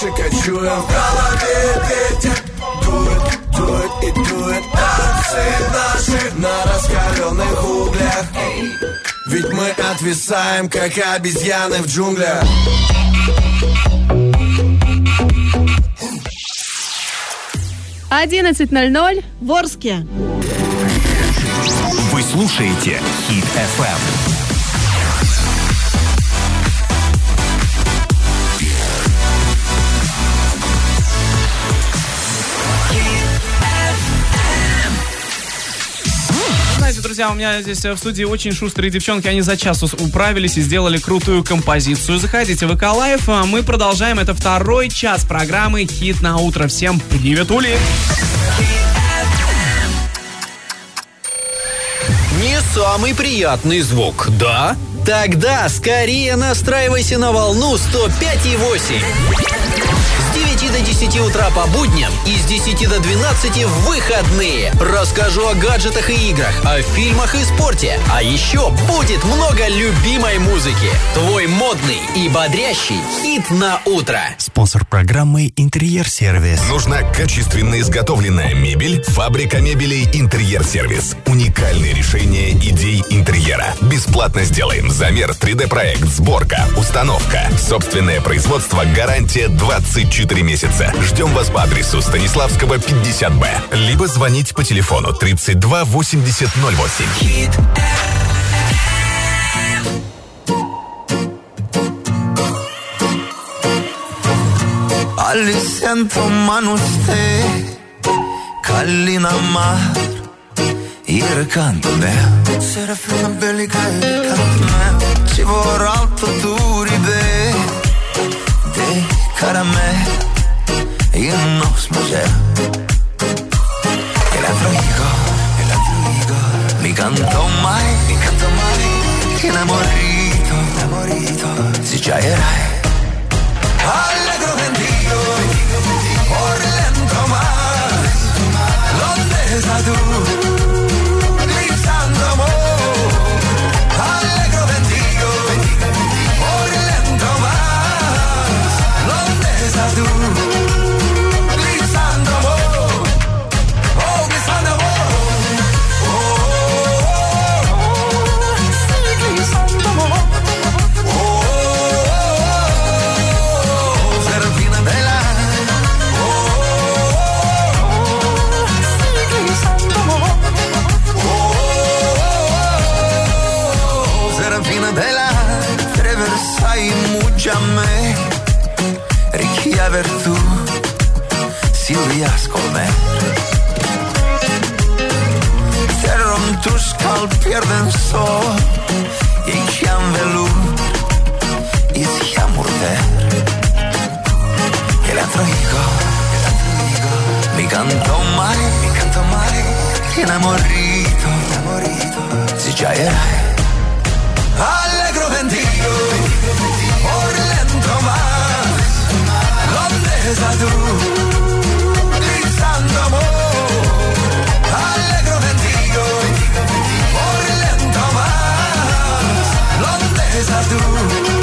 дальше кочуем В голове ветер дует, дует и дует Танцы наши на раскаленных углях Ведь мы отвисаем, как обезьяны в джунглях Одиннадцать ноль ноль. В Орске. Вы слушаете Хит FM. Знаете, друзья, у меня здесь э, в студии очень шустрые девчонки. Они за час управились и сделали крутую композицию. Заходите в Эколайф. а Мы продолжаем. Это второй час программы «Хит на утро». Всем привет, Ули! Не самый приятный звук, да? Тогда скорее настраивайся на волну 105,8. С 9 до 10 утра по будням и с 10 до 12 в выходные. Расскажу о гаджетах и играх, о фильмах и спорте. А еще будет много любимой музыки. Твой модный и бодрящий хит на утро. Спонсор программы «Интерьер-сервис». Нужна качественно изготовленная мебель? Фабрика мебелей «Интерьер-сервис». Уникальные решения идей интерьера. Бесплатно сделаем замер, 3D-проект, сборка, установка. Собственное производство, гарантия 24 месяца. Ждем вас по адресу Станиславского, 50Б. Либо звонить по телефону 32 80 08. Alle sento mano ste Kallina mar Il canto me Serafina bellica il canto me Ci vorrà alto duri be De y nos posea. El atrónico, el mi canto mai, mi canto mai, innamorito, innamorito, si giacerai. Allegro por. ver tu Silvia Scolmer. Cerron tus cal pierden sol i jam velut i jam morder. Que la traigo, mi canto mare, mi canto mare, innamorito, innamorito, si giaierai. Allegro ventino, or lento mare pesado, gritando amor, alegro de ti hoy, por lento más, lo dejas tú.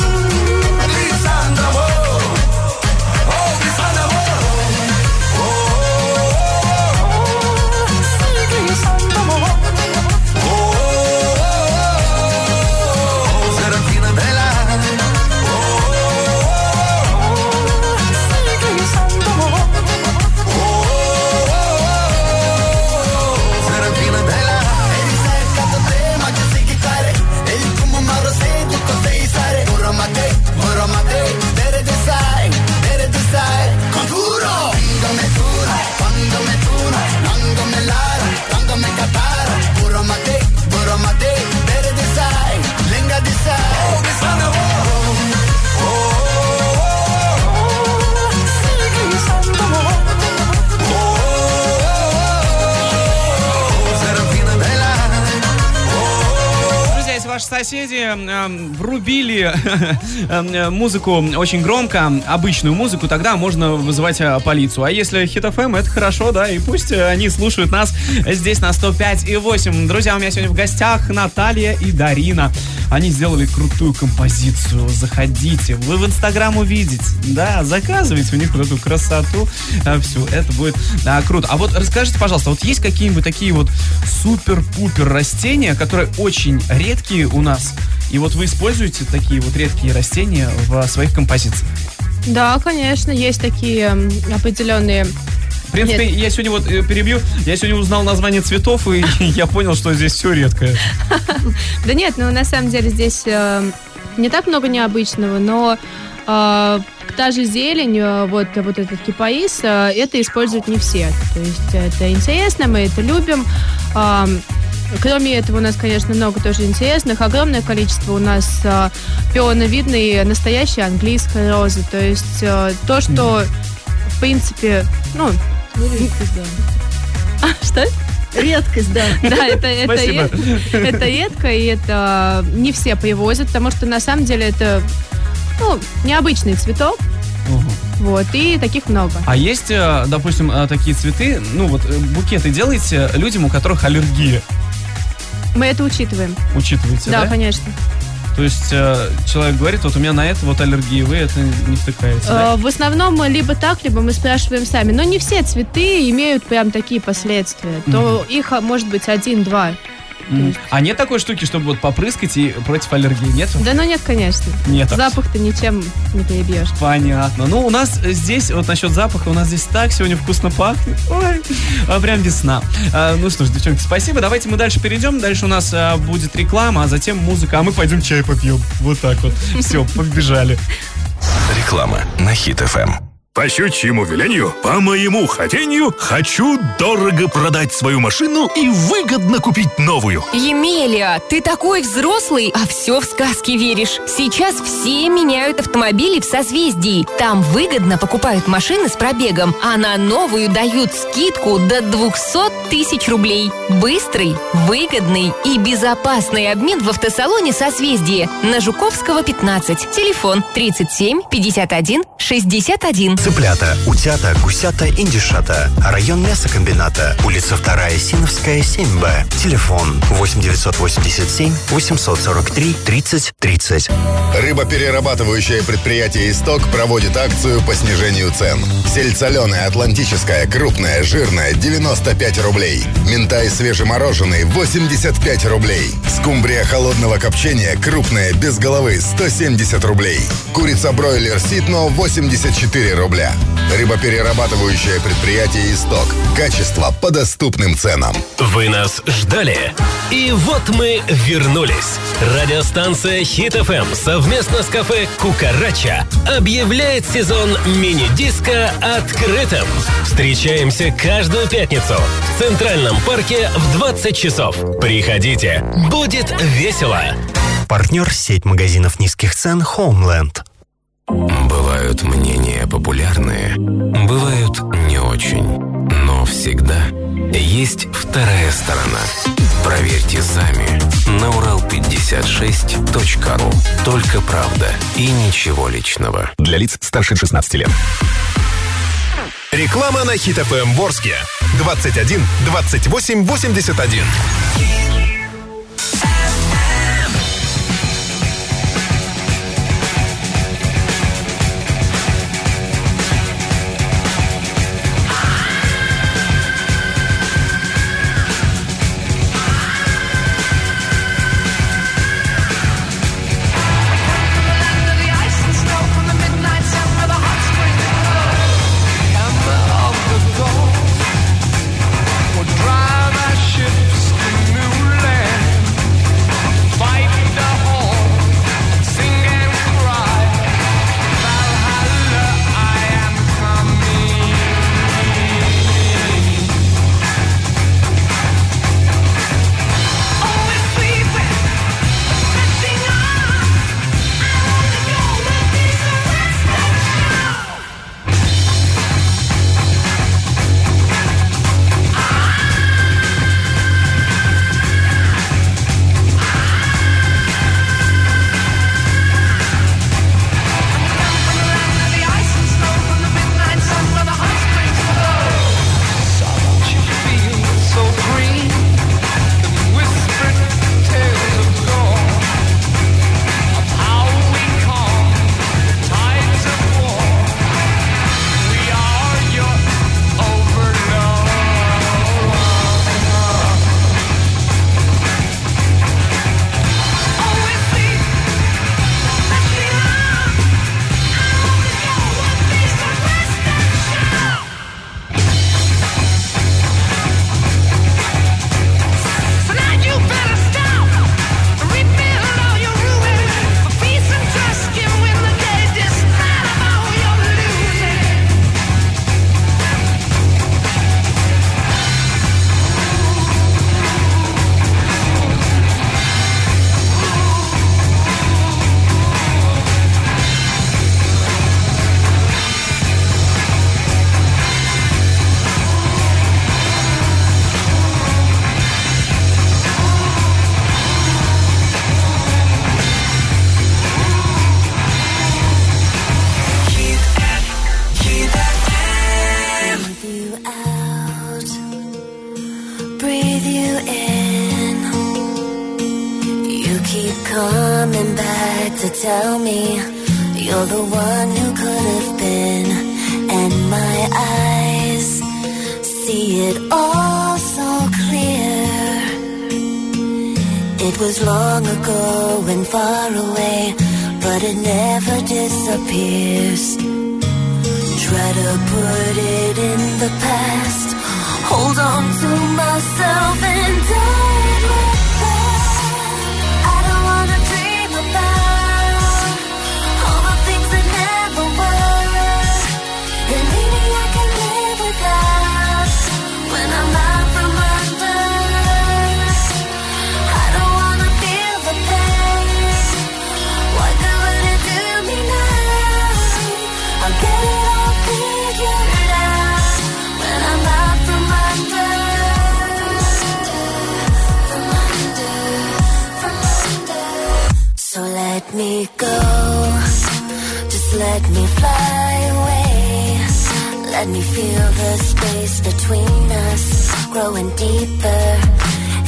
Соседи врубили э, музыку очень громко, обычную музыку, тогда можно вызывать э, полицию. А если Хит ФМ, это хорошо, да, и пусть э, они слушают нас здесь на 105 и 8. Друзья, у меня сегодня в гостях Наталья и Дарина. Они сделали крутую композицию. Заходите, вы в Инстаграм увидите. Да, заказывайте у них вот эту красоту. Все, это будет а, круто. А вот расскажите, пожалуйста, вот есть какие-нибудь такие вот супер-пупер растения, которые очень редкие у нас? И вот вы используете такие вот редкие растения в своих композициях? Да, конечно, есть такие определенные В принципе, Нет. я сегодня вот э, перебью, я сегодня узнал название цветов, и я понял, что здесь все редкое. Да нет, ну на самом деле здесь э, не так много необычного, но э, та же зелень, вот, вот этот кипаис, это используют не все. То есть это интересно, мы это любим. А, Кроме этого, у нас, конечно, много тоже интересных. Огромное количество у нас э, пионовидной настоящей английской розы. То есть э, то, что, в принципе, ну... А, Что? Редкость, да. Да, это, это, ред- это редко, и это не все привозят, потому что на самом деле это ну, необычный цветок, вот, и таких много. А есть, э, допустим, э, такие цветы, ну вот э, букеты делаете людям, у которых аллергия, Мы это учитываем. учитываете, Да, да? конечно. То есть э, человек говорит, вот у меня на это вот аллергия, вы это не втыкаете, да? Э, В основном мы либо так, либо мы спрашиваем сами. Но не все цветы имеют прям такие последствия. То их а, может быть один-два. М. А нет такой штуки, чтобы вот попрыскать и против аллергии, нет? Да ну нет, конечно. Нет. Запах-то ничем не перебьешь. Понятно. Ну, у нас здесь, вот насчет запаха, у нас здесь так сегодня вкусно пахнет. Ой, а, прям весна. А, ну что ж, девчонки, спасибо. Давайте мы дальше перейдем. Дальше у нас а, будет реклама, а затем музыка, а мы пойдем чай попьем. Вот так вот. Все, побежали. Реклама на Хит ФМ. По щучьему велению, по моему хотению, хочу дорого продать свою машину и выгодно купить новую. Емелия, ты такой взрослый, а все в сказки веришь. Сейчас все меняют автомобили в созвездии. Там выгодно покупают машины с пробегом, а на новую дают скидку до 200 тысяч рублей. Быстрый, выгодный и безопасный обмен в автосалоне созвездие на Жуковского 15. Телефон 37 51 61. Цыплята, утята, гусята, индюшата. Район мясокомбината. Улица 2 Синовская, 7Б. Телефон 8987 843 30 30. Рыбоперерабатывающее предприятие «Исток» проводит акцию по снижению цен. Сельдь соленая, атлантическая, крупная, жирная – 95 рублей. Минтай свежемороженый – 85 рублей. Скумбрия холодного копчения, крупная, без головы – 170 рублей. Курица-бройлер «Ситно» – 84 рубля. Рыбоперерабатывающее предприятие «Исток». Качество по доступным ценам. Вы нас ждали? И вот мы вернулись. Радиостанция Хит ФМ совместно с кафе Кукарача объявляет сезон мини-диска открытым. Встречаемся каждую пятницу в Центральном парке в 20 часов. Приходите, будет весело. Партнер сеть магазинов низких цен Homeland. Бывают мнения популярные, бывают не очень. Но всегда есть вторая сторона. Проверьте сами на Урал56.ру. Только правда и ничего личного. Для лиц старше 16 лет. Реклама на Хит ФМ Ворске. 21 28 81. You're the one who could have been, and my eyes see it all so clear. It was long ago and far away, but it never disappears. Try to put it in the past. Hold on to myself and die me go. Just let me fly away. Let me feel the space between us growing deeper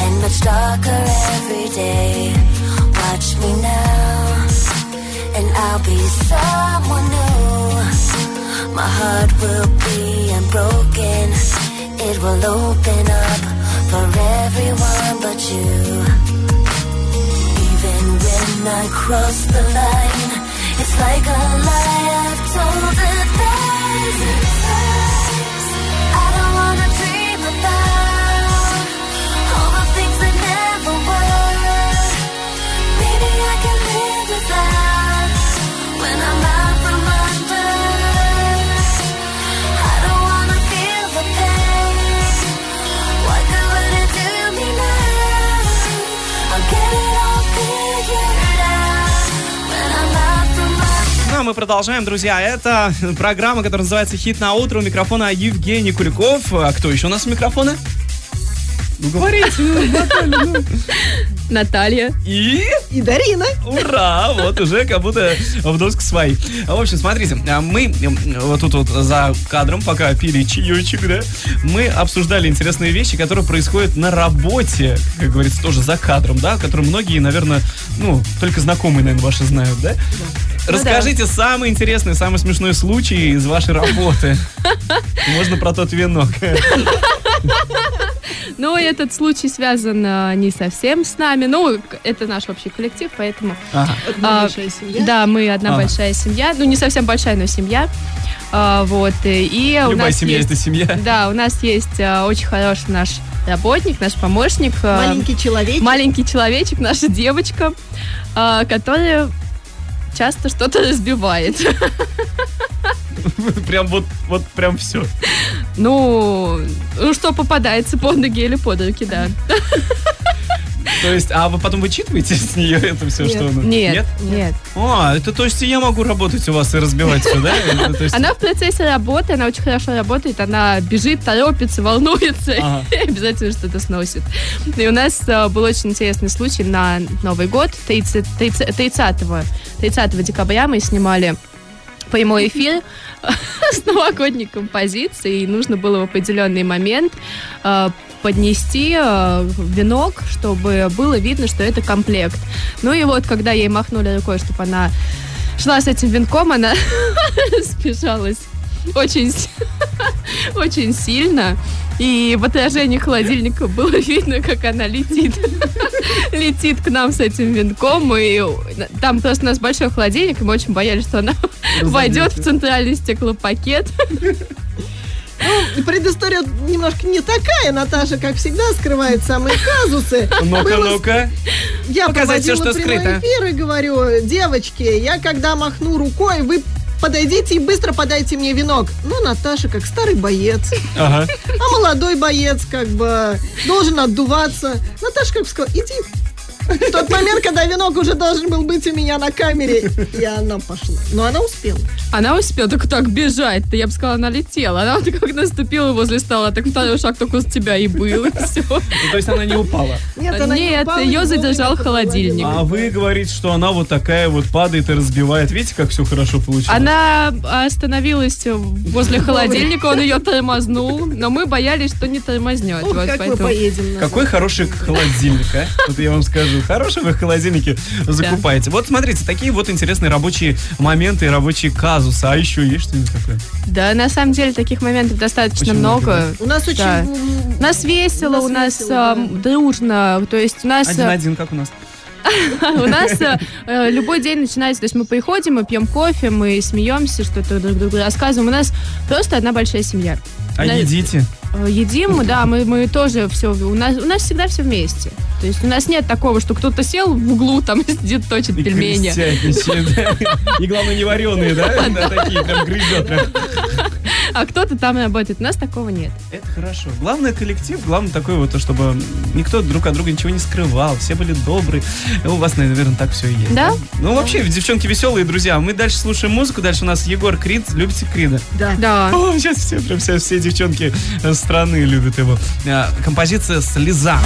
and much darker every day. Watch me now, and I'll be someone new. My heart will be unbroken. It will open up for everyone but you. I cross the line, it's like a lie I've told a мы продолжаем, друзья. Это программа, которая называется «Хит на утро». У микрофона Евгений Куликов. А кто еще у нас у микрофона? Ну, говорите, ну, Наталья, ну. Наталья. И... И Дарина. Ура! Вот уже как будто в доску свои. В общем, смотрите, а мы вот тут вот за кадром, пока пили чаечек, да, мы обсуждали интересные вещи, которые происходят на работе, как говорится, тоже за кадром, да, которые многие, наверное, ну, только знакомые, наверное, ваши знают, да? Расскажите самый интересный, самый смешной случай из вашей работы. Можно про тот венок. Но этот случай связан а, не совсем с нами. Ну, это наш общий коллектив, поэтому... Ага. Одна а, большая семья. Да, мы одна Ага. большая семья. Ну, не совсем большая, но семья. А, вот. И и у Любая нас семья есть... это семья. Да, у нас есть а, очень хороший наш работник, наш помощник. а, Маленький человек. маленький человечек, наша девочка, а, которая часто что-то разбивает. Прям вот, вот прям все. Ну, ну, что попадается под ноги или под руки, да. То есть, а вы потом вычитываете с нее это все, Нет. что она... Нет, нет. А, это то есть я могу работать у вас и разбивать все, да? Это, есть- Она в процессе работы, она очень хорошо работает, она бежит, торопится, волнуется Ага. и обязательно что-то сносит. И у нас э, был очень интересный случай на Новый год, 30, 30, 30, 30 декабря мы снимали прямой эфир с новогодней композицией, и нужно было в определенный момент э, поднести э, венок, чтобы было видно, что это комплект. Ну и вот, когда ей махнули рукой, чтобы она шла с этим венком, она спешалась очень, очень сильно. И в отражении холодильника было видно, как она летит. летит к нам с этим венком. И там просто у нас большой холодильник, и мы очень боялись, что она войдет в центральный стеклопакет. Ну, предыстория немножко не такая. Наташа, как всегда, скрывает самые казусы. Ну-ка, Было ну-ка. Я Показать проводила что прямой скрыто. эфир и говорю, девочки, я когда махну рукой, вы подойдите и быстро подайте мне венок. Ну, Наташа, как старый боец, Ага. а молодой боец, как бы, должен отдуваться. Наташа как бы сказала, иди. В тот момент, когда венок уже должен был быть у меня на камере, и она пошла. Но она успела. Она успела только так бежать. Да я бы сказала, она летела. Она вот как наступила возле стола, так второй шаг только с тебя и был, и все. Ну, то есть она не упала. Нет, она не Нет, упала, ее задержал холодильник. А вы говорите, что она вот такая вот падает и разбивает. Видите, как все хорошо получилось? Она остановилась возле холодильника, он ее тормознул, но мы боялись, что не тормознет. Ох, Вот как мы поэтому- поедем. на Какой хороший холодильник, а? Вот я вам скажу. Хорошие вы в холодильнике закупаете. Вот смотрите, такие вот интересные рабочие моменты и рабочие казусы. А еще есть что-нибудь такое? Да, на самом деле таких моментов достаточно много. У нас очень... У нас весело, У нас ам, дружно. То есть у нас... Один-один, как у нас. У нас э, э, любой день начинается, то есть мы приходим, мы пьем кофе, мы смеемся, что-то друг другу рассказываем. У нас просто одна большая семья. А На- едите? Э, Едим, да, мы, мы тоже все, у нас, у нас всегда все вместе. То есть у нас нет такого, что кто-то сел в углу, там сидит, точит И пельмени. И главное, не вареные, да? Такие, прям грызет. А кто-то там работает. У нас такого нет. Это хорошо. Главное коллектив, главное такое вот, то, чтобы никто друг от друга ничего не скрывал, все были добрые. И У вас, наверное, так все и есть. Да? Ну, вообще, девчонки веселые, друзья. Мы дальше слушаем музыку, дальше у нас Егор Крид. Любите Крида? Да. Да. О, сейчас все, прям все, все девчонки э, страны любят его. А, Композиция «Слеза».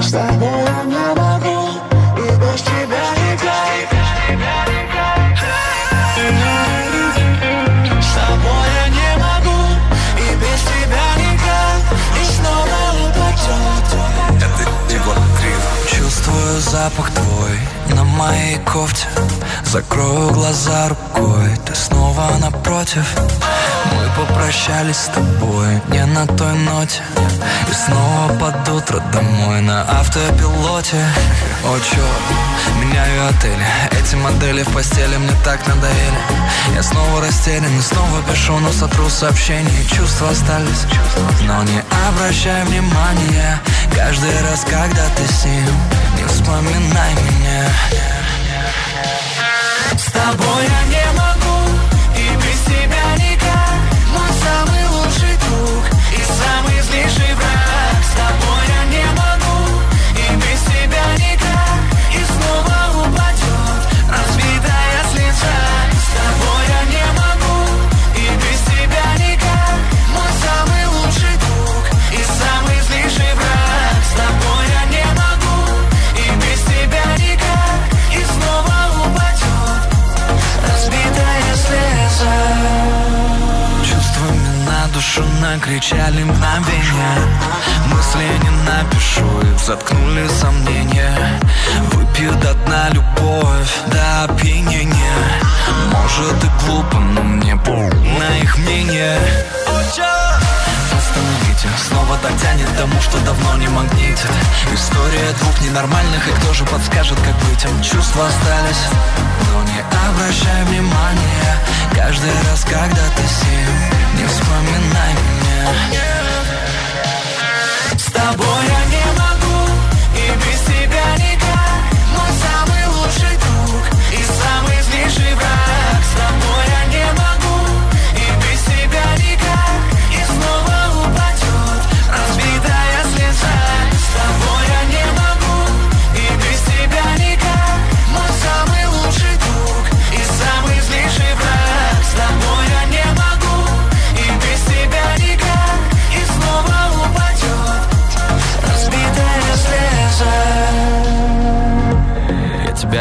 С тобой я Запах твой на моей кофте. Закрою глаза рукой, ты снова напротив. Мы попрощались с тобой не на той ноте И снова под утро домой на автопилоте О, черт, меняю отель Эти модели в постели мне так надоели. Я снова растерян и снова пишу, но сотру сообщения. Чувства остались, но не обращай внимания. Каждый раз, когда ты с ним, не вспоминай меня. С тобой я накричали мгновения Мысли не напишу, их заткнули сомнения. Выпью до дна любовь до опьянения. Может и глупо, но мне пол на их мнение Остановите, снова так тянет тому, что давно не магнитит. История двух ненормальных, и кто же подскажет, как быть? Им Чувства остались, но не обращай внимания. Каждый раз, когда ты с ним, не вспоминай меня. С тобой я не могу, и без тебя никак. Мой самый лучший друг и самый злейший враг. С тобой я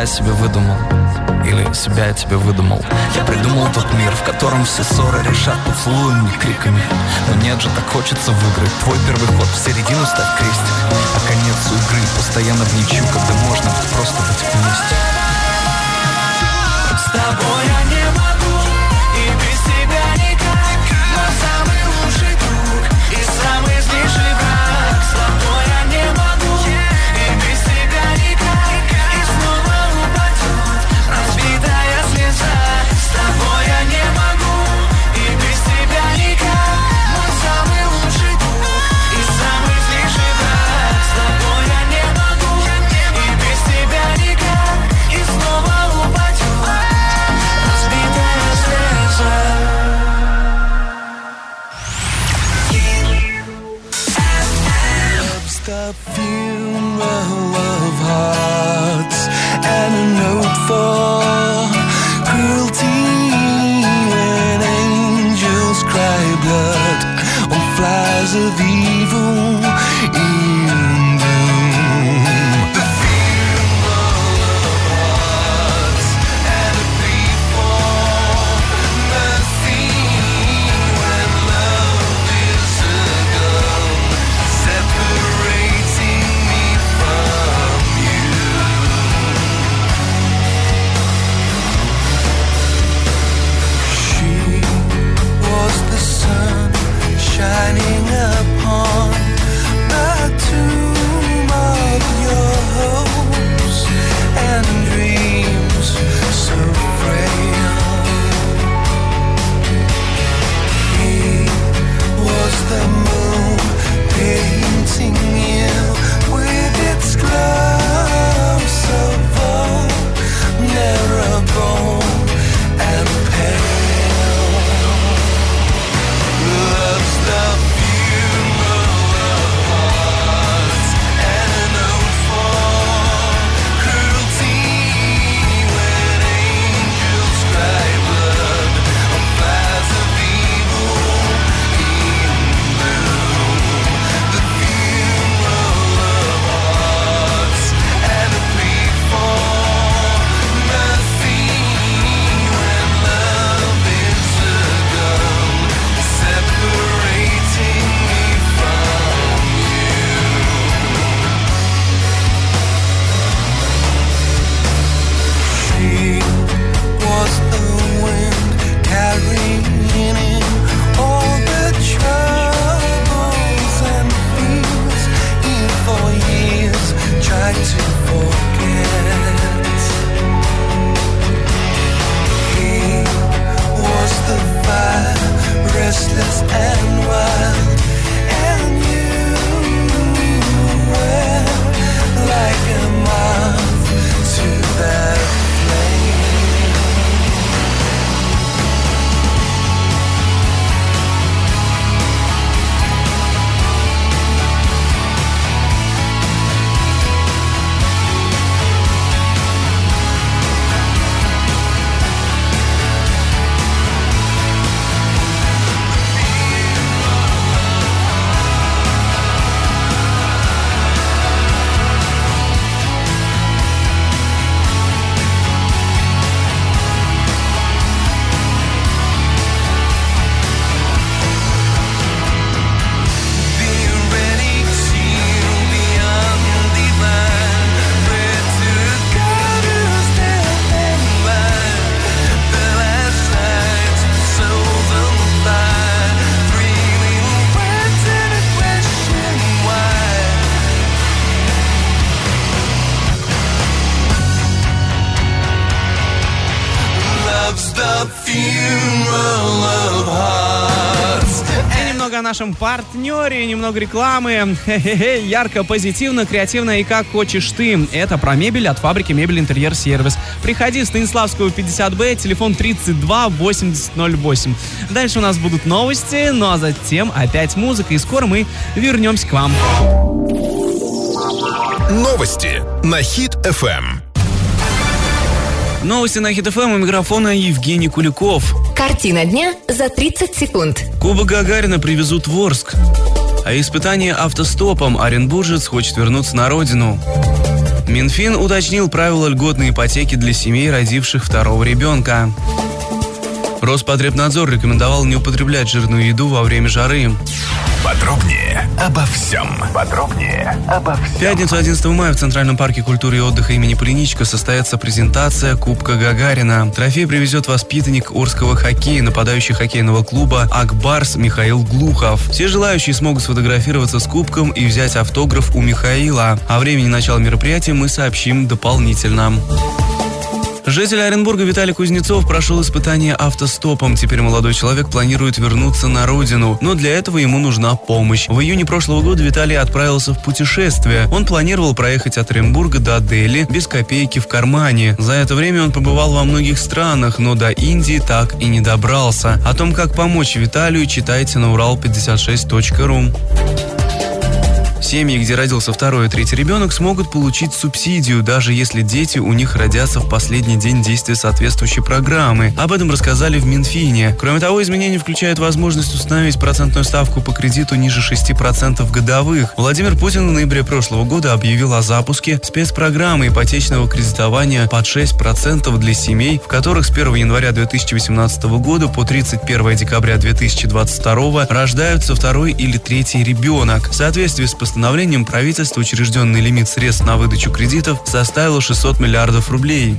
Я себе выдумал. Или себя я тебе выдумал. Я придумал тот мир, в котором все ссоры решат поцелуями и криками. Но нет же, так хочется выиграть. Твой первый ход в середину ставь крестик А конец игры постоянно в ничью Когда можно просто быть вместе. С тобой я не могу нашем партнере, немного рекламы. Хе-хе-хе, ярко, позитивно, креативно и как хочешь ты. Это про мебель от фабрики Мебель Интерьер Сервис. Приходи в Станиславскую 50Б, телефон 32 8008. Дальше у нас будут новости, ну а затем опять музыка, и скоро мы вернемся к вам. Новости на Хит Эм. ФМ. Новости на Хит ФМ у микрофона Евгений Куликов. Картина дня за 30 секунд. Кубок Гагарина привезут в Орск. А испытание автостопом оренбуржец хочет вернуться на родину. Минфин уточнил правила льготной ипотеки для семей, родивших второго ребенка. Роспотребнадзор рекомендовал не употреблять жирную еду во время жары. Подробнее обо всем. Подробнее обо В пятницу 11 мая в Центральном парке культуры и отдыха имени Полиничка состоится презентация Кубка Гагарина. Трофей привезет воспитанник Орского хоккея, нападающий хоккейного клуба «Акбарс» Михаил Глухов. Все желающие смогут сфотографироваться с кубком и взять автограф у Михаила. О времени начала мероприятия мы сообщим дополнительно. Житель Оренбурга Виталий Кузнецов прошел испытание автостопом. Теперь молодой человек планирует вернуться на родину, но для этого ему нужна помощь. В июне прошлого года Виталий отправился в путешествие. Он планировал проехать от Оренбурга до Дели без копейки в кармане. За это время он побывал во многих странах, но до Индии так и не добрался. О том, как помочь Виталию, читайте на урал56.ру. Семьи, где родился второй и третий ребенок, смогут получить субсидию, даже если дети у них родятся в последний день действия соответствующей программы. Об этом рассказали в Минфине. Кроме того, изменения включают возможность установить процентную ставку по кредиту ниже 6% годовых. Владимир Путин в ноябре прошлого года объявил о запуске спецпрограммы ипотечного кредитования под 6% для семей, в которых с 1 января 2018 года по 31 декабря 2022 рождаются второй или третий ребенок. В соответствии с постановлением правительства учрежденный лимит средств на выдачу кредитов составил 600 миллиардов рублей.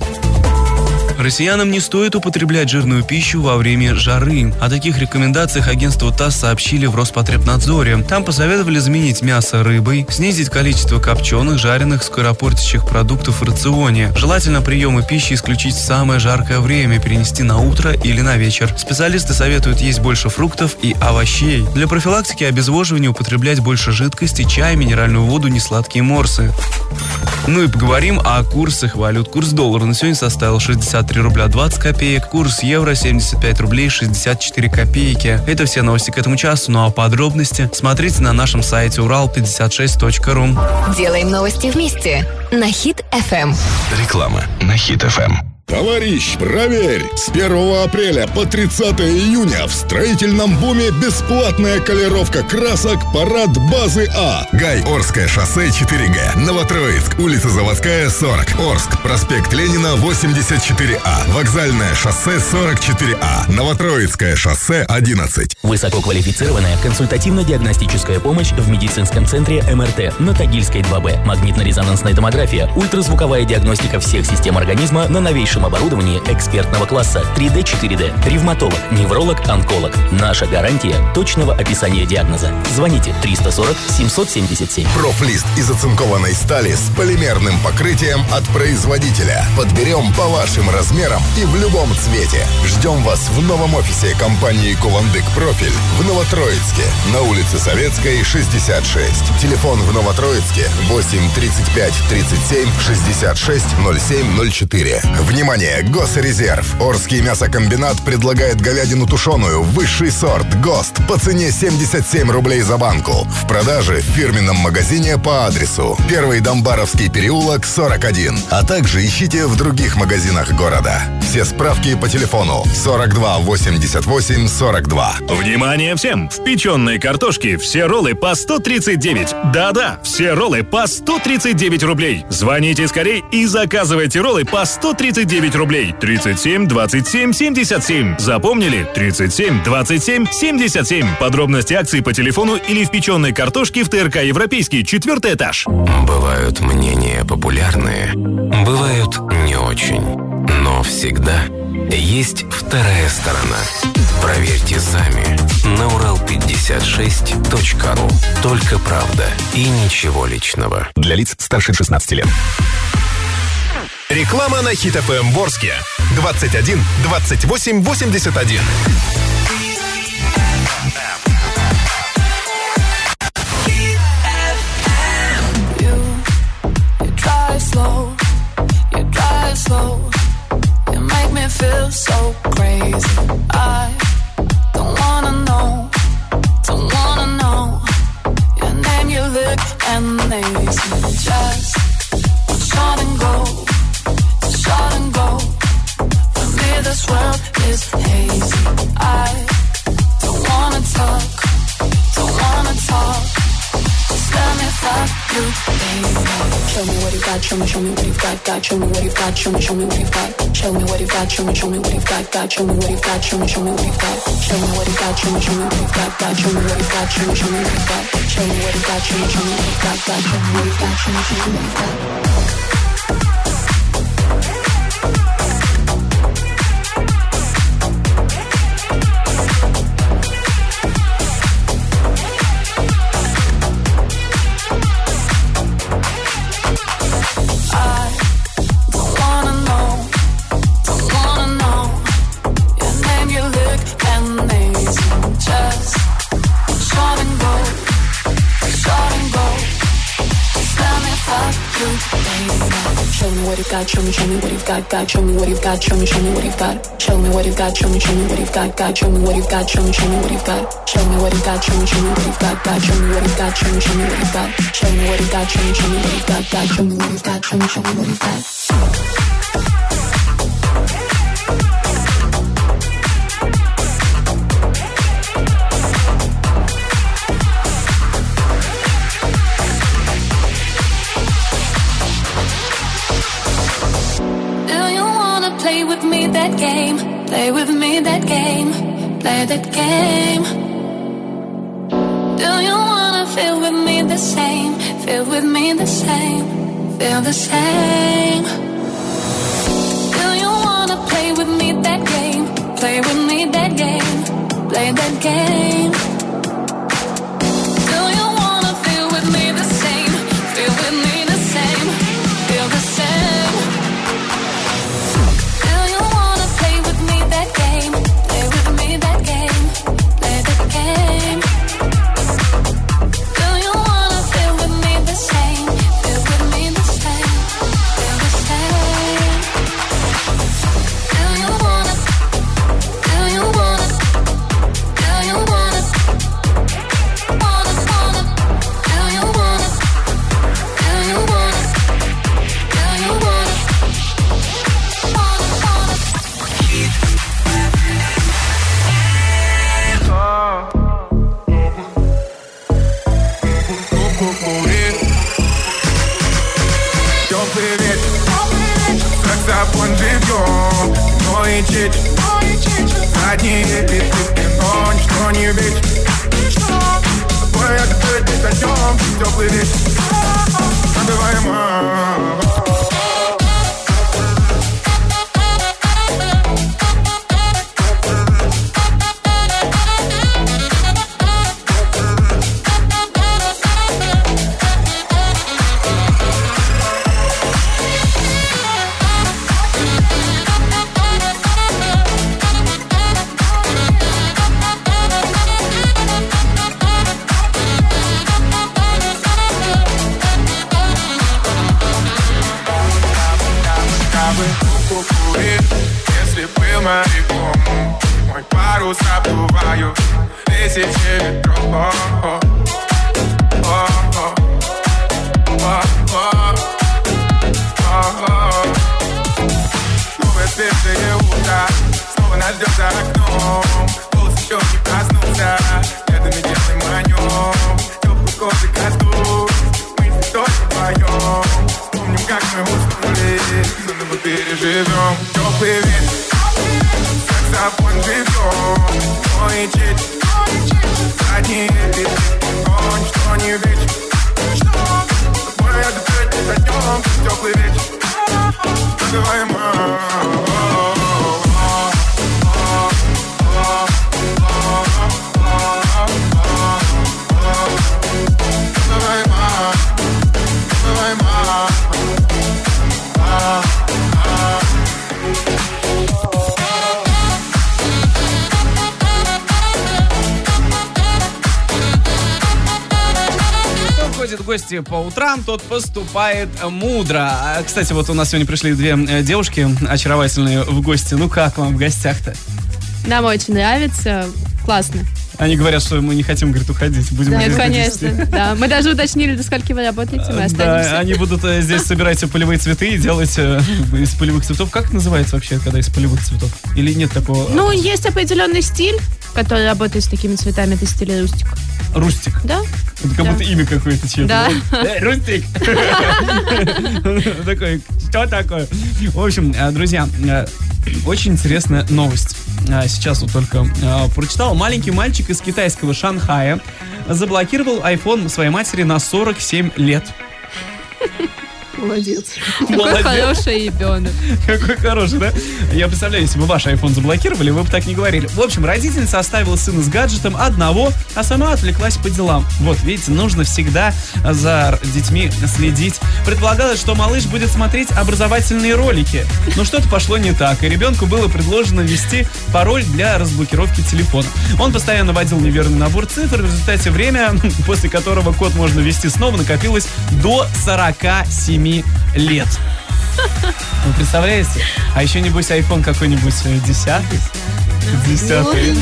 Россиянам не стоит употреблять жирную пищу во время жары. О таких рекомендациях агентству ТАСС сообщили в Роспотребнадзоре. Там посоветовали заменить мясо рыбой, снизить количество копченых, жареных, скоропортящих продуктов в рационе. Желательно приемы пищи исключить в самое жаркое время, перенести на утро или на вечер. Специалисты советуют есть больше фруктов и овощей. Для профилактики обезвоживания употреблять больше жидкости, чай, минеральную воду, несладкие морсы. Ну и поговорим о курсах валют. Курс доллара на сегодня составил 63 рубля 20 копеек, курс евро 75 рублей 64 копейки. Это все новости к этому часу, ну а подробности смотрите на нашем сайте урал56.ру. Делаем новости вместе на Хит FM. Реклама на Хит ФМ. Товарищ, проверь! С 1 апреля по 30 июня в строительном буме бесплатная колеровка красок «Парад базы А». Гай, Орское шоссе 4Г, Новотроицк, улица Заводская, 40, Орск, проспект Ленина, 84А, Вокзальное шоссе, 44А, Новотроицкое шоссе, 11. Высококвалифицированная консультативно-диагностическая помощь в медицинском центре МРТ на Тагильской 2Б. Магнитно-резонансная томография, ультразвуковая диагностика всех систем организма на новейшем оборудовании экспертного класса 3D, 4D, ревматолог, невролог, онколог. Наша гарантия точного описания диагноза. Звоните 340 777. Профлист из оцинкованной стали с полимерным покрытием от производителя. Подберем по вашим размерам и в любом цвете. Ждем вас в новом офисе компании Кувандык Профиль в Новотроицке на улице Советской, 66. Телефон в Новотроицке 8 35 37 66 07 04. Внимание, Госрезерв. Орский мясокомбинат предлагает говядину тушеную, высший сорт, ГОСТ, по цене 77 рублей за банку. В продаже в фирменном магазине по адресу Первый Домбаровский переулок, 41. А также ищите в других магазинах города. Все справки по телефону 42 88 42. Внимание всем! В печеной картошке все роллы по 139. Да-да, все роллы по 139 рублей. Звоните скорей и заказывайте роллы по 139 рублей. 37 27 77. Запомнили? 37 27 77. Подробности акции по телефону или в печеной картошке в ТРК Европейский, четвертый этаж. Бывают мнения популярные, бывают не очень. Но всегда есть вторая сторона. Проверьте сами на урал56.ру. Только правда и ничего личного. Для лиц старше 16 лет. Реклама на Хит ФМ Ворске. 21 28 81. Slow, you drive slow, you make me feel so crazy. I don't wanna know, don't wanna know your name, you look amazing. Just watch come and go. Short and go. For me, this world is hazy. I don't wanna talk, don't wanna talk. Just let me you, baby. Show me what you got, show me, show me what you got. Show me what you've got, show me, show me what you've got. Show me what you got, show me, what you got. Show me what you got, show me, what you got. Show me what you got, show me, show me what you got, got. Show me what you've got, show me, show me what you've got. Show me what you got, show me, show me what you got, got. Show me what you got, show me, show me what you've got. Got, show me, show me what you've got, got. Show me what you've got, show me, show me what you've got. Show me what you've got, show me, show me what you've got, got. Show me what you've got, show me, show me what you've got. Show me what you've got, show me, show me what you got, got. Show me what you got, show me, show me what you got. Show me what you got, show me, show me what you got, got. Show me what you've got, show me, show me what you've got. Say. Задние биты Но ничто не вечер Тобой отдыхать не зайдем Теплый вечер. Называем гости по утрам, тот поступает мудро. А, Кстати, вот у нас сегодня пришли две э, девушки очаровательные в гости. Ну как вам в гостях-то? Нам очень нравится. Классно. Они говорят, что мы не хотим, говорит, уходить. Будем до конечно. 10. Да, мы даже уточнили, до скольки вы работаете, мы Да, останемся. они будут э, здесь собирать полевые цветы и делать э, из полевых цветов. Как это называется вообще, когда из полевых цветов? Или нет такого? Ну, есть определенный стиль, который работает с такими цветами, это стиль рустик. Рустик. Да? Это как Да. будто имя какое-то чье-то. Да. Э, Рустик. Такой, что такое? В общем, э, друзья, э, очень интересная новость. Э, Сейчас вот только прочитал. Маленький мальчик из китайского Шанхая заблокировал iPhone своей матери на 47 лет. Молодец. Какой Молодец. хороший ребенок. Какой хороший, да? Я представляю, если бы ваш iPhone заблокировали, вы бы так не говорили. В общем, родительница оставила сына с гаджетом одного, а сама отвлеклась по делам. Вот, видите, нужно всегда за детьми следить. Предполагалось, что малыш будет смотреть образовательные ролики. Но что-то пошло не так, и ребенку было предложено ввести пароль для разблокировки телефона. Он постоянно вводил неверный набор цифр, в результате время, после которого код можно ввести снова, накопилось до 47 лет. Вы представляете? А еще, небось, iPhone какой-нибудь э, десятый? Десятый.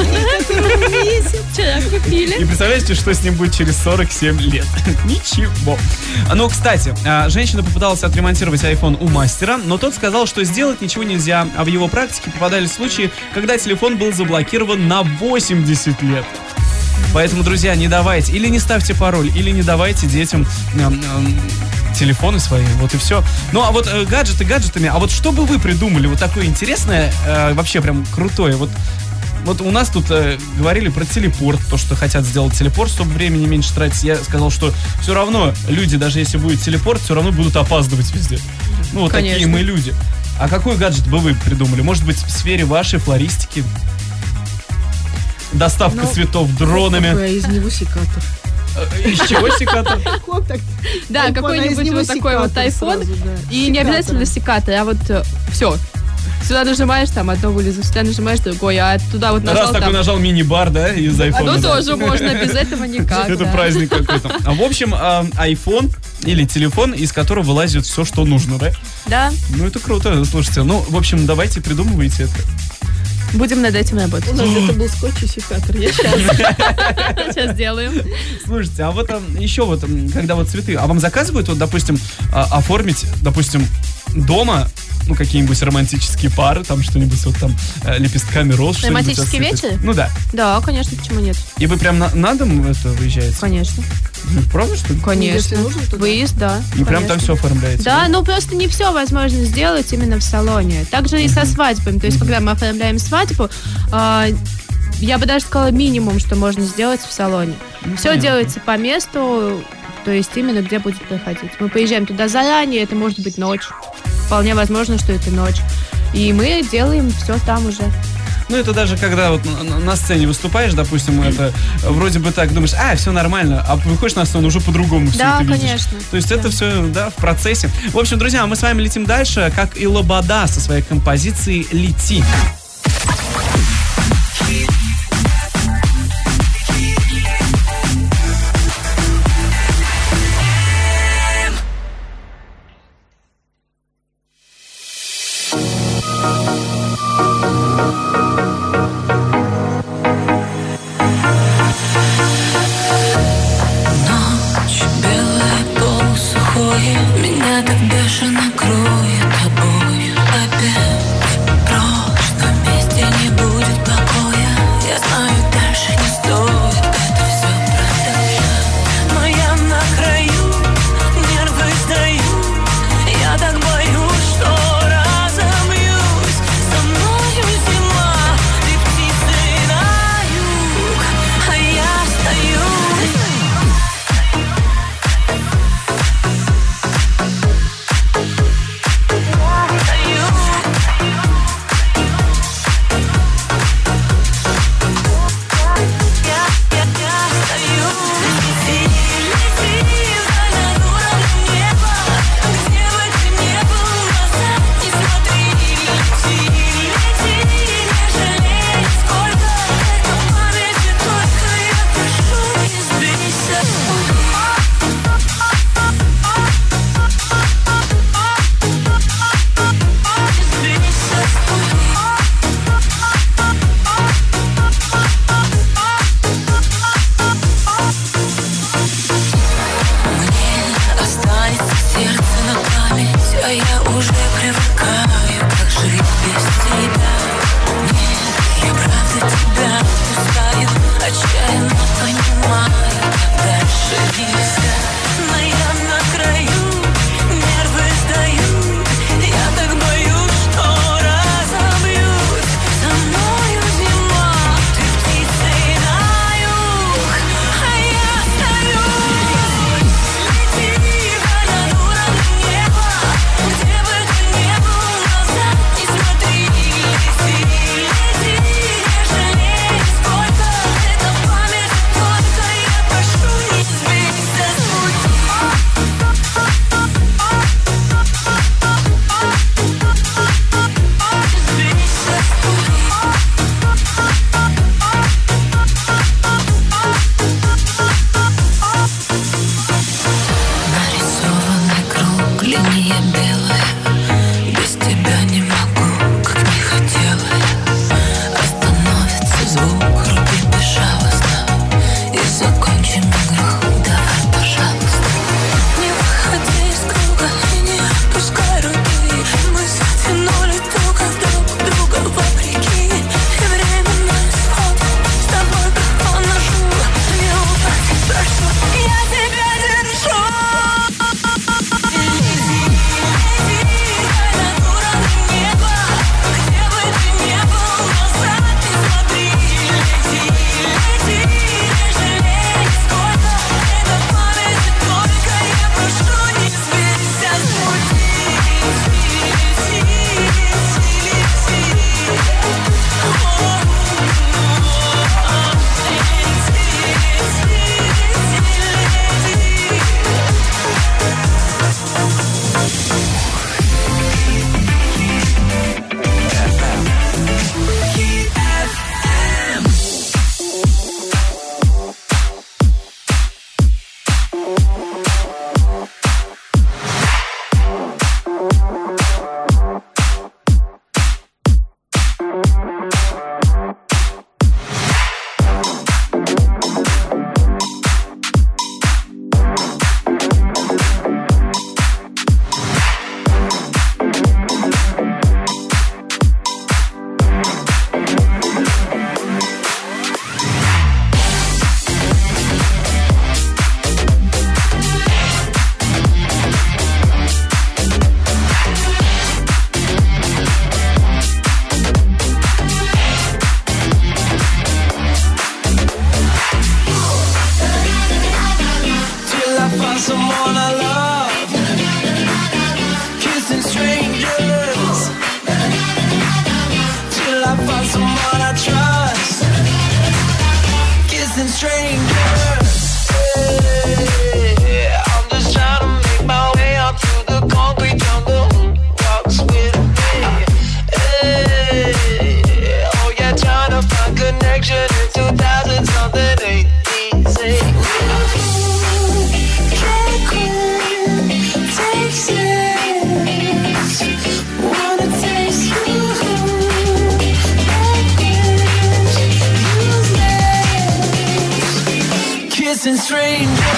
Вчера И купили. представляете, что с ним будет через 47 лет? Ничего. Ну, кстати, а, женщина попыталась отремонтировать iPhone у мастера, но тот сказал, что сделать ничего нельзя, а в его практике попадали случаи, когда телефон был заблокирован на 80 лет. Поэтому, друзья, не давайте, или не ставьте пароль, или не давайте детям телефоны свои, вот и все. Ну, а вот э, гаджеты гаджетами, а вот что бы вы придумали, вот такое интересное, э, вообще прям крутое, вот вот у нас тут э, говорили про телепорт, то, что хотят сделать телепорт, чтобы времени меньше тратить. Я сказал, что все равно люди, даже если будет телепорт, все равно будут опаздывать везде. Ну, вот такие Конечно. мы люди. А какой гаджет бы вы придумали? Может быть, в сфере вашей флористики? Доставка Ну, цветов дронами. Из него секатор. Э, Из чего секатор? Да, а какой-нибудь вот такой вот iPhone. И не обязательно секатор, а вот все. Сюда нажимаешь, там одно вылезет, сюда нажимаешь другое, а туда вот нажал Раз такой там... нажал мини-бар, да, из А айфона. ну да. тоже можно, без этого никак. Это да. праздник какой-то. А, В общем, а, iPhone или телефон, из которого вылазит все, что нужно, да? Да, Ну, это круто, слушайте. Ну, в общем, давайте придумывайте это. Будем над этим работать. У нас где-то был скотч и секатор. Я сейчас. Сейчас сделаем. Слушайте, а вот там еще вот, м, когда вот цветы, а вам заказывают, вот, допустим, а, оформить, допустим, дома, ну, какие-нибудь романтические пары, там что-нибудь вот там э, лепестками роз. осыпать? вечер? Ну да. Да, конечно, почему нет? И вы прям на, на дом это выезжаете? Конечно. Ну, Правда, что ли? Конечно. Если нужно, то да. Выезд, да. И прям там конечно. все оформляете? Да, ну просто не все возможно сделать именно в салоне. Также и со свадьбами. То есть, когда мы оформляем свадьбу, а, я бы даже сказала минимум, что можно сделать в салоне. все понятно. делается по месту, то есть именно где будет проходить. Мы поезжаем туда заранее, это может быть ночь. Вполне возможно, что это ночь. И мы делаем все там уже. Ну, это даже когда вот на, сцене выступаешь, допустим, это вроде бы так думаешь, а, все нормально, а выходишь на сцену, уже по-другому все Да, это видишь. конечно. То есть это все, да, в процессе. В общем, друзья, мы с вами летим дальше, как и Лобода со своей композицией «Лети». strange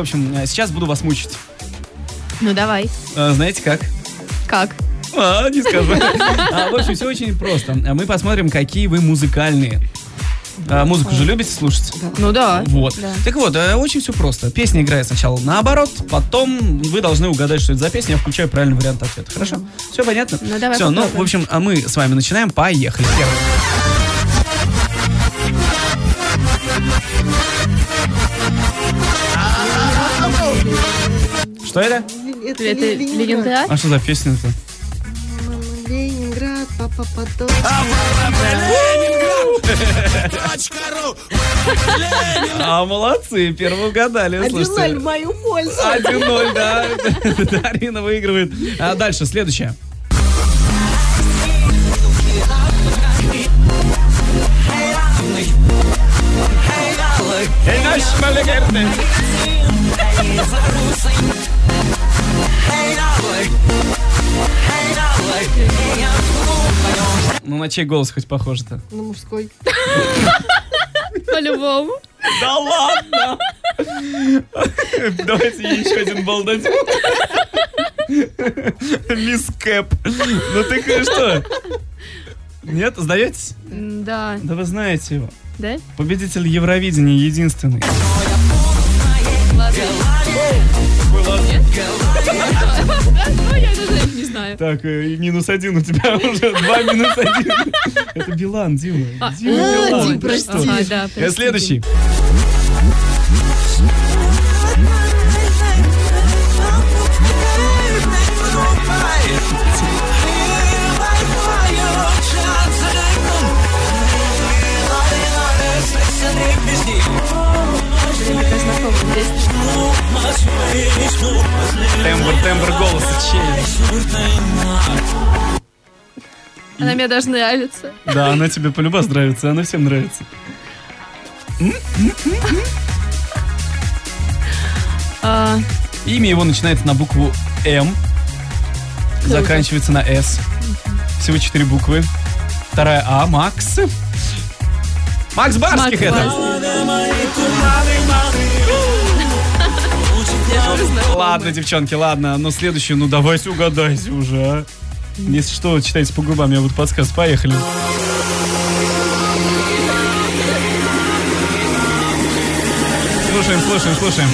общем, а, сейчас буду вас мучить. Ну, давай. А, Знаете как? Как? А, не скажу. А, В общем, все очень просто. А Мы посмотрим, какие вы музыкальные. А, Музыку же любите слушать? Ну да. Вот. Да. Так вот, э, очень все просто. Песня играет сначала наоборот, потом вы должны угадать, что это за песня. Я включаю правильный вариант ответа. Хорошо? Все понятно? Ну, давай Все, ну, в общем, а мы с вами начинаем. Поехали. Первый. Что это? Это, Это Ленинград? А что за песня-то? Ленинград, папа потом. А, молодцы, первый угадали. Один слушайте. ноль в мою пользу. 1-0, да. Дарина выигрывает. А дальше, следующее. Эй, наш малегерный. Ну, на чей голос хоть похоже-то? Ну, мужской. По-любому. Да ладно! Давайте еще один балл дадим. Мисс Кэп. Ну ты что? Нет, сдаетесь? Да. Да вы знаете его. Да? Победитель Евровидения единственный. Знаю. Так, э, минус один у тебя уже. Два минус один. Это Билан, Дима. А, Дима Билан. Дим, прости, Следующий. Тембр, тембр голоса чей? Она мне даже нравится. Да, она тебе полюбас нравится, она всем нравится. А, Имя его начинается на букву М, заканчивается на С. Всего четыре буквы. Вторая А, Макс. Макс Барских Макс это. Ладно, девчонки, ладно. Но следующую, ну давайте угадайте уже, а. Если что, читайте по губам, я буду подсказывать. Поехали. Слушаем, слушаем, слушаем.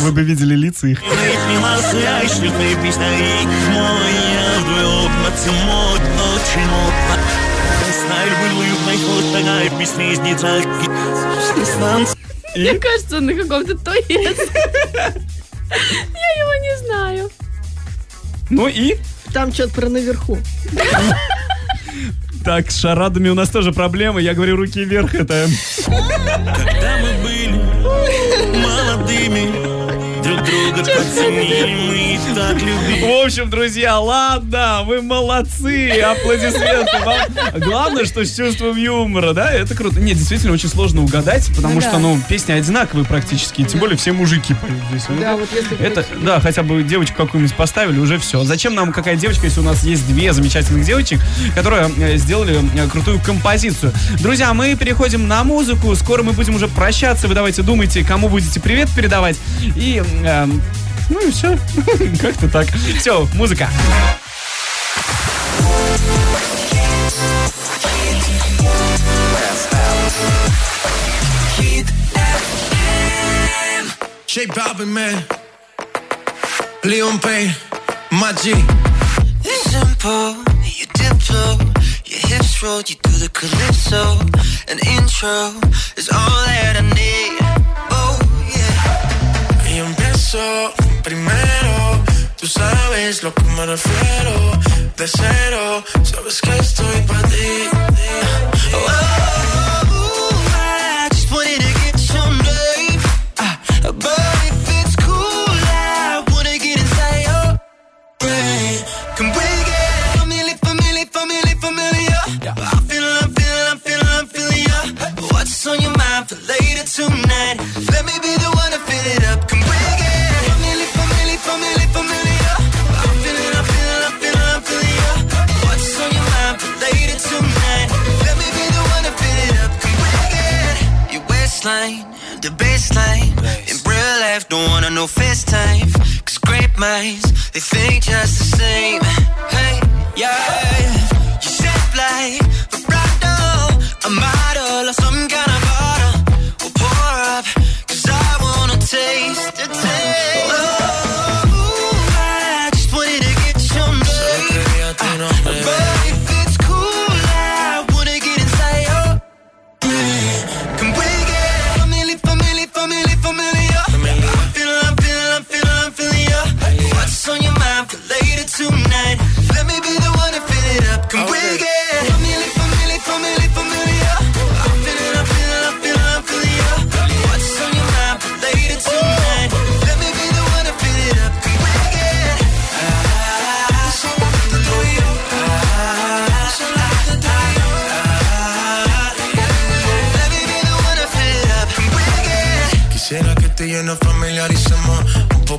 Вы бы видели лица их. Мне кажется, он на каком-то туалете. Я его не знаю. Ну и? Там что-то про наверху. Так, с шарадами у нас тоже проблемы. Я говорю, руки вверх, это... Когда мы были молодыми, мы так. В общем, друзья, ладно, вы молодцы, аплодисменты вам. Главное, что с чувством юмора, да, это круто. Нет, действительно, очень сложно угадать, потому Ну что, да. ну, песни одинаковые практически, тем более все мужики поют здесь. Да, вот если Это, такие- да, хотя бы девочку какую-нибудь поставили, уже все. Зачем нам какая девочка, если у нас есть две замечательных девочек, которые э, сделали э, крутую композицию. Друзья, мы переходим на музыку. Скоро мы будем уже прощаться. Вы давайте думайте, кому будете привет передавать. И, э, ну и все. Как-то так. Все, музыка. J Balvin, man. Leon Payne, my G. It's simple, you dip low, your hips roll, you do the calypso. An intro is all that I need. Oh yeah. Y empiezo primero. Tú sabes lo que me refiero. De cero, sabes que estoy para ti. Oh, the baseline. In real life, don't wanna know FaceTime. Cause great minds, they think just the same. Hey, yeah. You shape like a model or some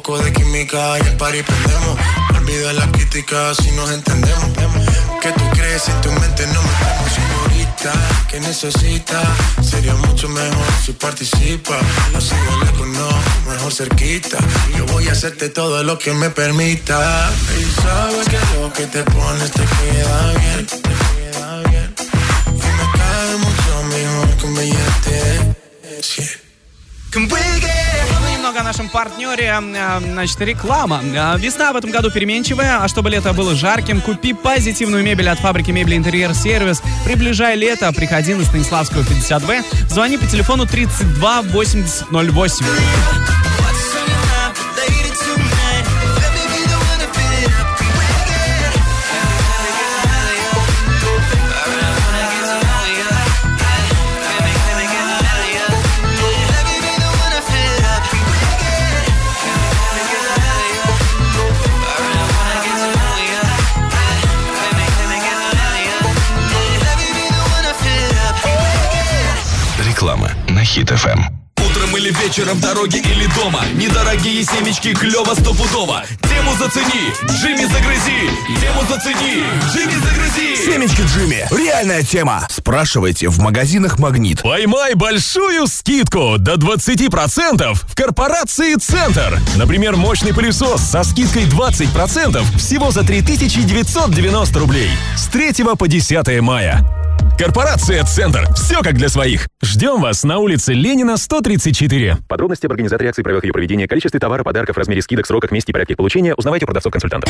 poco de química y el party prendemos. Olvida las críticas si nos entendemos. Que tú crees en tu mente no me temo, señorita. Que necesita, sería mucho mejor si participa. No sigo lejos, no, mejor cerquita. Yo voy a hacerte todo lo que me permita. Y sabes que lo que te pones te queda bien. Te queda bien. Y me cae mucho mejor que un billete. Sí. Нашем партнере, а, значит, реклама. А, Весна в этом году переменчивая, а чтобы лето было жарким, купи позитивную мебель от фабрики мебели Интерьер Сервис. Приближай лето, приходи на Станиславскую 50Б, звони по телефону 32 80 08. Реклама на Хит ФМ. Утром или вечером, в дороге или дома Недорогие семечки, клево стопудово Тему зацени, Джимми загрызи Тему зацени, Джимми загрызи Семечки Джимми. Реальная тема. Спрашивайте в магазинах «Магнит». Поймай большую скидку до 20% в корпорации «Центр». Например, мощный пылесос со скидкой 20% всего за 3990 рублей с 3 по 10 мая. Корпорация «Центр». Все как для своих. Ждем вас на улице Ленина, 134. Подробности об организаторе акции, правилах ее проведения, количестве товара, подарков, размере скидок, сроках, месте и порядке получения узнавайте у продавцов-консультантов.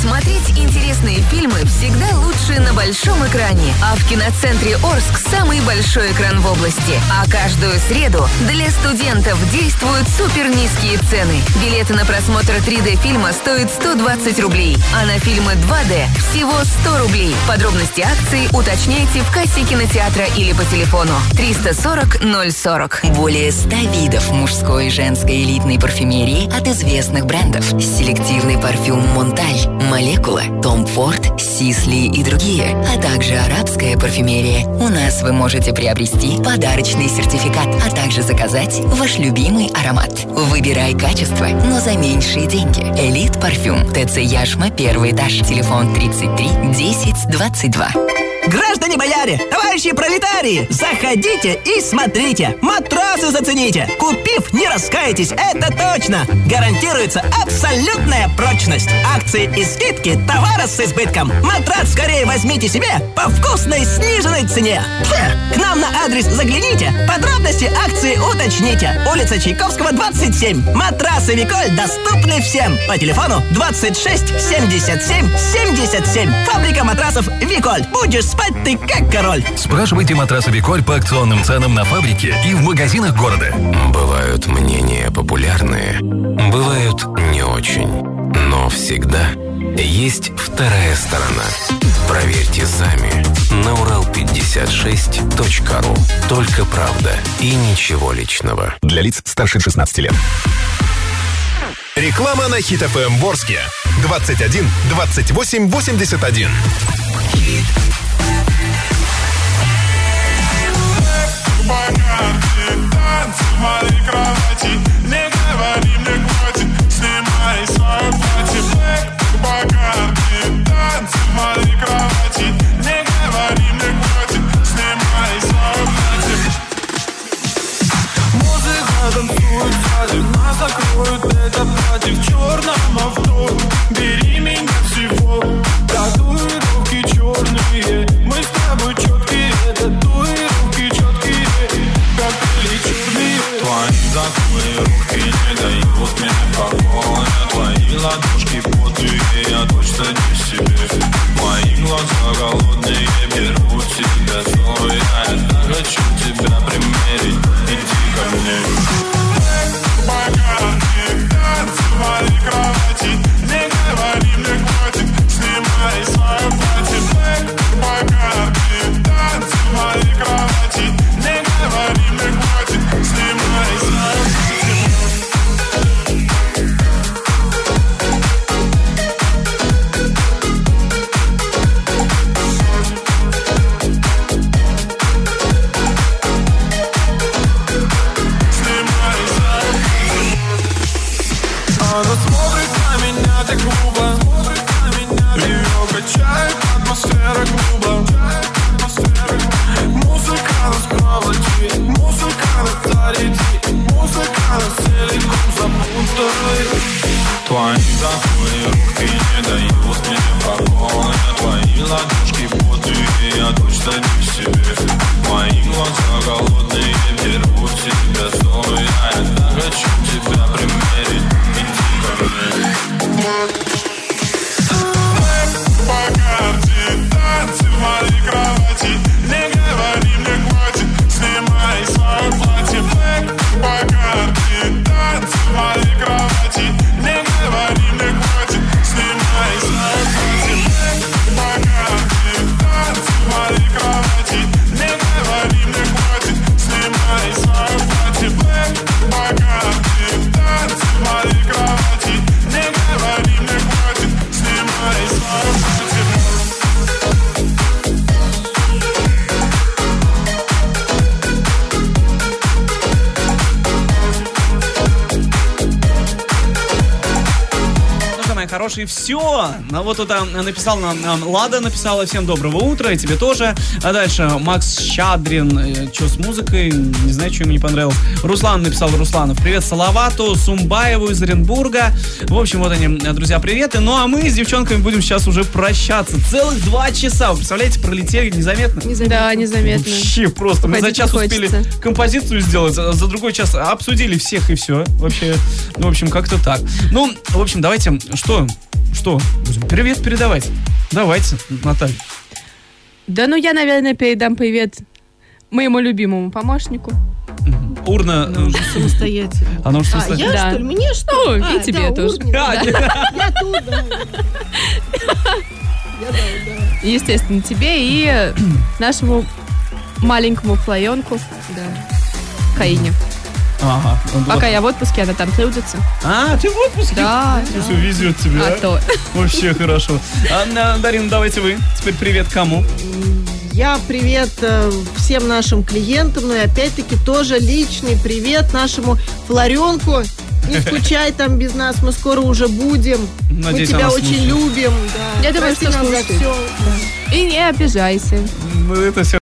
Смотреть интересные фильмы всегда лучше на большом экране. А в киноцентре Орск самый большой экран в области. А каждую среду для студентов действуют супер низкие цены. Билеты на просмотр 3D фильма стоят 120 рублей, а на фильмы 2D всего 100 рублей. Подробности акции уточняйте в кассе кинотеатра или по телефону 340 040. Более 100 видов мужской и женской элитной парфюмерии от известных брендов. Селективный парфюм Монталь, Молекула, Том Форд, Сисли и другие, а также арабская парфюмерия. У нас вы можете приобрести подарочный сертификат, а также заказать ваш любимый аромат. Выбирай качество, но за меньшие деньги. Элит парфюм. ТЦ Яшма, первый этаж. Телефон 33 10 22. Граждане бояре, товарищи пролетарии, заходите и смотрите. Матрасы зацените. Купив, не раскаетесь, это точно. Гарантируется абсолютная прочность. Акции и скидки, товара с избытком. Матрас скорее возьмите себе по вкусной сниженной цене. К нам на адрес загляните. Подробности акции уточните. Улица Чайковского, 27. Матрасы Виколь доступны всем. По телефону 26 77 77. Фабрика матрасов Виколь. Будешь спать ты как король. Спрашивайте матрасы Виколь по акционным ценам на фабрике и в магазинах города. Бывают мнения популярные, бывают не очень. Но всегда есть вторая сторона. Проверьте сами на урал56.ру. Только правда и ничего личного. Для лиц старше 16 лет. Реклама на Хит ФМ Ворске. 21 28 81. Танцы в моей кровати Мои хорошие, все. Ну, вот это написал нам, нам Лада, написала всем доброго утра, и тебе тоже. А дальше Макс Щадрин, что с музыкой, не знаю, что ему не понравилось. Руслан написал Русланов. Привет Салавату, Сумбаеву из Оренбурга. В общем, вот они, друзья, приветы. Ну, а мы с девчонками будем сейчас уже прощаться. Целых два часа. Вы представляете, пролетели незаметно. Да, незаметно. Вообще просто. Мы за Уходить час успели композицию сделать, за за другой час обсудили всех и все. Вообще, ну, в общем, как-то так. Ну, в общем, давайте, что, что, будем привет передавать. Давайте, Наталья. Да ну я, наверное, передам привет моему любимому помощнику. Урна. Ну, э, Самостоятельно. Она уже А, самостоятельно. я Да. что ли? Мне что? Ну, и А, тебе да, тоже. Урнин, Да. да. Я тут, да. Я, да, да. Естественно, тебе и нашему маленькому флоенку, да, Каине. Ага. он Пока вот- я в отпуске, она там трудится. А, ты в отпуске? Да. Все везет тебе. А то. Вообще хорошо. А, на- Дарина, давайте вы. Теперь привет кому? Я привет э, всем нашим клиентам, ну и опять-таки тоже личный привет нашему Флоренку. Не скучай там без нас, мы скоро уже будем. Надеюсь, мы тебя очень слушает. любим. Да. Я думаю, Прости что нас за все. И не обижайся. Ну, это все